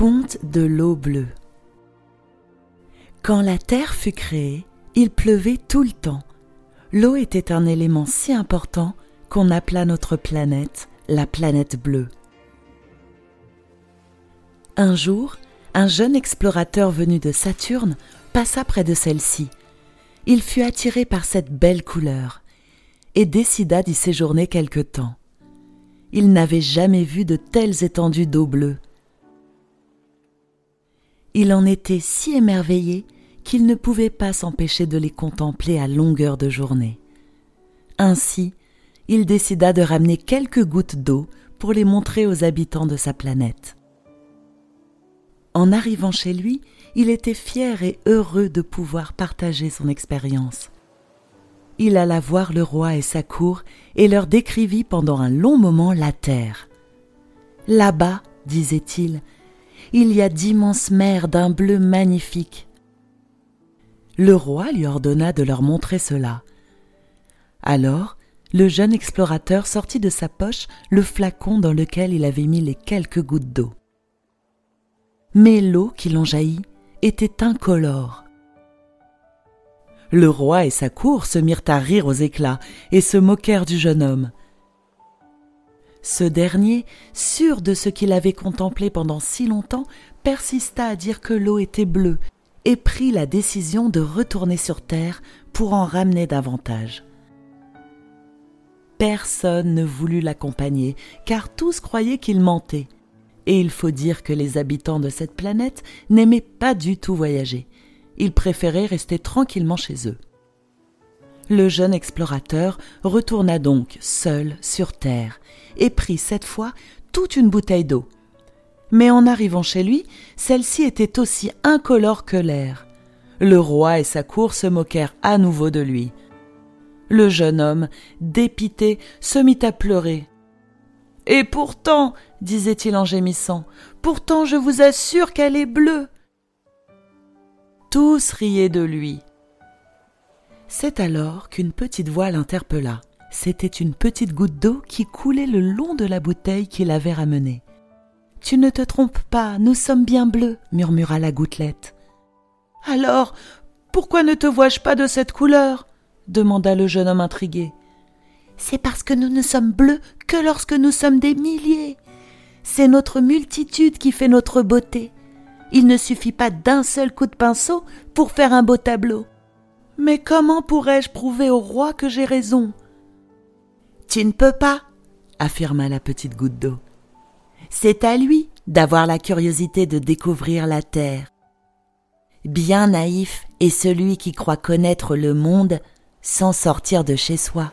Conte de l'eau bleue. Quand la Terre fut créée, il pleuvait tout le temps. L'eau était un élément si important qu'on appela notre planète la planète bleue. Un jour, un jeune explorateur venu de Saturne passa près de celle-ci. Il fut attiré par cette belle couleur et décida d'y séjourner quelque temps. Il n'avait jamais vu de telles étendues d'eau bleue. Il en était si émerveillé qu'il ne pouvait pas s'empêcher de les contempler à longueur de journée. Ainsi, il décida de ramener quelques gouttes d'eau pour les montrer aux habitants de sa planète. En arrivant chez lui, il était fier et heureux de pouvoir partager son expérience. Il alla voir le roi et sa cour et leur décrivit pendant un long moment la terre. Là-bas, disait-il, il y a d'immenses mers d'un bleu magnifique. Le roi lui ordonna de leur montrer cela. Alors, le jeune explorateur sortit de sa poche le flacon dans lequel il avait mis les quelques gouttes d'eau. Mais l'eau qui l'en jaillit était incolore. Le roi et sa cour se mirent à rire aux éclats et se moquèrent du jeune homme. Ce dernier, sûr de ce qu'il avait contemplé pendant si longtemps, persista à dire que l'eau était bleue et prit la décision de retourner sur terre pour en ramener davantage. Personne ne voulut l'accompagner, car tous croyaient qu'il mentait. Et il faut dire que les habitants de cette planète n'aimaient pas du tout voyager. Ils préféraient rester tranquillement chez eux. Le jeune explorateur retourna donc seul sur Terre et prit cette fois toute une bouteille d'eau. Mais en arrivant chez lui, celle-ci était aussi incolore que l'air. Le roi et sa cour se moquèrent à nouveau de lui. Le jeune homme, dépité, se mit à pleurer. Et pourtant, disait-il en gémissant, pourtant je vous assure qu'elle est bleue. Tous riaient de lui. C'est alors qu'une petite voix l'interpella. C'était une petite goutte d'eau qui coulait le long de la bouteille qu'il avait ramenée. Tu ne te trompes pas, nous sommes bien bleus, murmura la gouttelette. Alors, pourquoi ne te vois-je pas de cette couleur? demanda le jeune homme intrigué. C'est parce que nous ne sommes bleus que lorsque nous sommes des milliers. C'est notre multitude qui fait notre beauté. Il ne suffit pas d'un seul coup de pinceau pour faire un beau tableau. Mais comment pourrais-je prouver au roi que j'ai raison? Tu ne peux pas, affirma la petite goutte d'eau. C'est à lui d'avoir la curiosité de découvrir la terre. Bien naïf est celui qui croit connaître le monde sans sortir de chez soi.